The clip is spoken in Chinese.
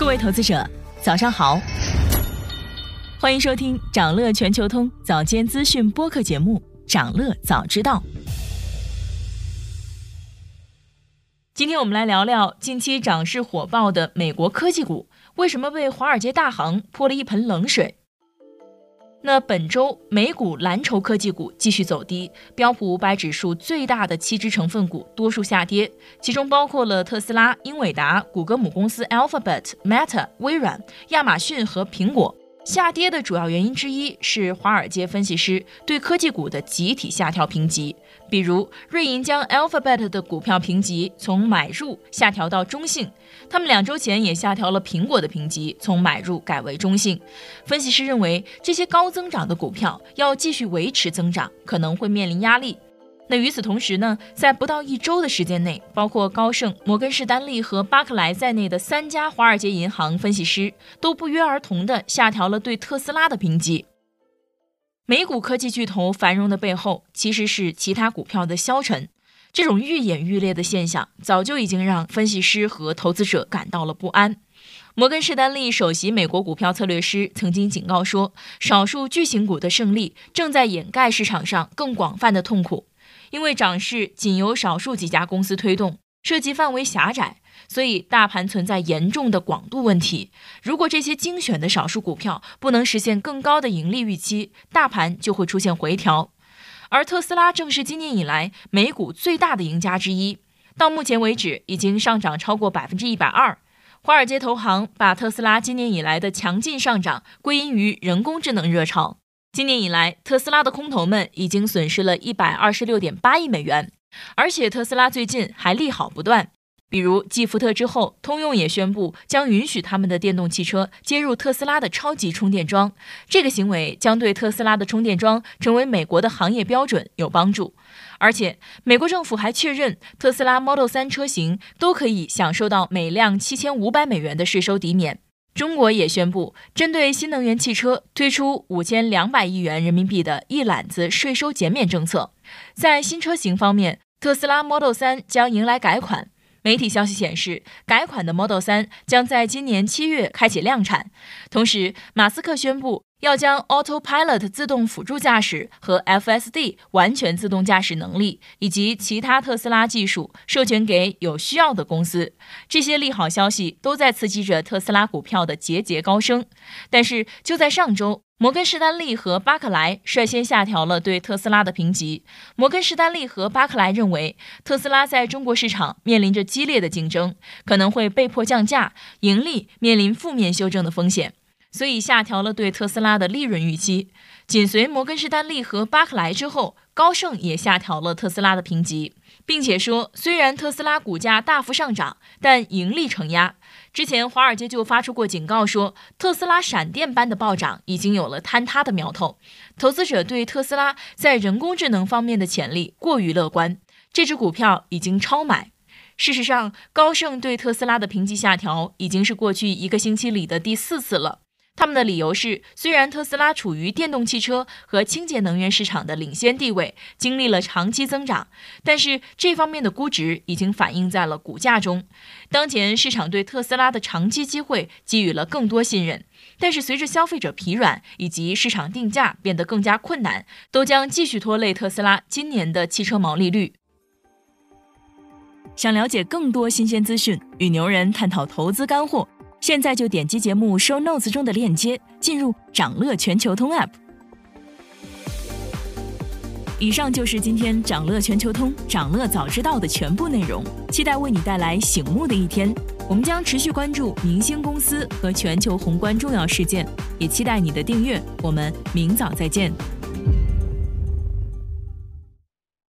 各位投资者，早上好，欢迎收听长乐全球通早间资讯播客节目《长乐早知道》。今天我们来聊聊近期涨势火爆的美国科技股，为什么被华尔街大行泼了一盆冷水？那本周美股蓝筹科技股继续走低，标普五百指数最大的七只成分股多数下跌，其中包括了特斯拉、英伟达、谷歌母公司 Alphabet、Meta、微软、亚马逊和苹果。下跌的主要原因之一是华尔街分析师对科技股的集体下调评级，比如瑞银将 Alphabet 的股票评级从买入下调到中性，他们两周前也下调了苹果的评级，从买入改为中性。分析师认为，这些高增长的股票要继续维持增长，可能会面临压力。那与此同时呢，在不到一周的时间内，包括高盛、摩根士丹利和巴克莱在内的三家华尔街银行分析师都不约而同地下调了对特斯拉的评级。美股科技巨头繁荣的背后，其实是其他股票的消沉。这种愈演愈烈的现象，早就已经让分析师和投资者感到了不安。摩根士丹利首席美国股票策略师曾经警告说，少数巨型股的胜利正在掩盖市场上更广泛的痛苦。因为涨势仅由少数几家公司推动，涉及范围狭窄，所以大盘存在严重的广度问题。如果这些精选的少数股票不能实现更高的盈利预期，大盘就会出现回调。而特斯拉正是今年以来美股最大的赢家之一，到目前为止已经上涨超过百分之一百二。华尔街投行把特斯拉今年以来的强劲上涨归因于人工智能热潮。今年以来，特斯拉的空头们已经损失了一百二十六点八亿美元，而且特斯拉最近还利好不断。比如，继福特之后，通用也宣布将允许他们的电动汽车接入特斯拉的超级充电桩。这个行为将对特斯拉的充电桩成为美国的行业标准有帮助。而且，美国政府还确认，特斯拉 Model 3车型都可以享受到每辆七千五百美元的税收抵免。中国也宣布，针对新能源汽车推出五千两百亿元人民币的一揽子税收减免政策。在新车型方面，特斯拉 Model 3将迎来改款。媒体消息显示，改款的 Model 3将在今年七月开启量产。同时，马斯克宣布。要将 Autopilot 自动辅助驾驶和 FSD 完全自动驾驶能力以及其他特斯拉技术授权给有需要的公司，这些利好消息都在刺激着特斯拉股票的节节高升。但是就在上周，摩根士丹利和巴克莱率先下调了对特斯拉的评级。摩根士丹利和巴克莱认为，特斯拉在中国市场面临着激烈的竞争，可能会被迫降价，盈利面临负面修正的风险。所以下调了对特斯拉的利润预期。紧随摩根士丹利和巴克莱之后，高盛也下调了特斯拉的评级，并且说，虽然特斯拉股价大幅上涨，但盈利承压。之前华尔街就发出过警告，说特斯拉闪电般的暴涨已经有了坍塌的苗头。投资者对特斯拉在人工智能方面的潜力过于乐观，这只股票已经超买。事实上，高盛对特斯拉的评级下调已经是过去一个星期里的第四次了。他们的理由是，虽然特斯拉处于电动汽车和清洁能源市场的领先地位，经历了长期增长，但是这方面的估值已经反映在了股价中。当前市场对特斯拉的长期机会给予了更多信任，但是随着消费者疲软以及市场定价变得更加困难，都将继续拖累特斯拉今年的汽车毛利率。想了解更多新鲜资讯，与牛人探讨投资干货。现在就点击节目 show notes 中的链接，进入掌乐全球通 app。以上就是今天掌乐全球通、掌乐早知道的全部内容，期待为你带来醒目的一天。我们将持续关注明星公司和全球宏观重要事件，也期待你的订阅。我们明早再见。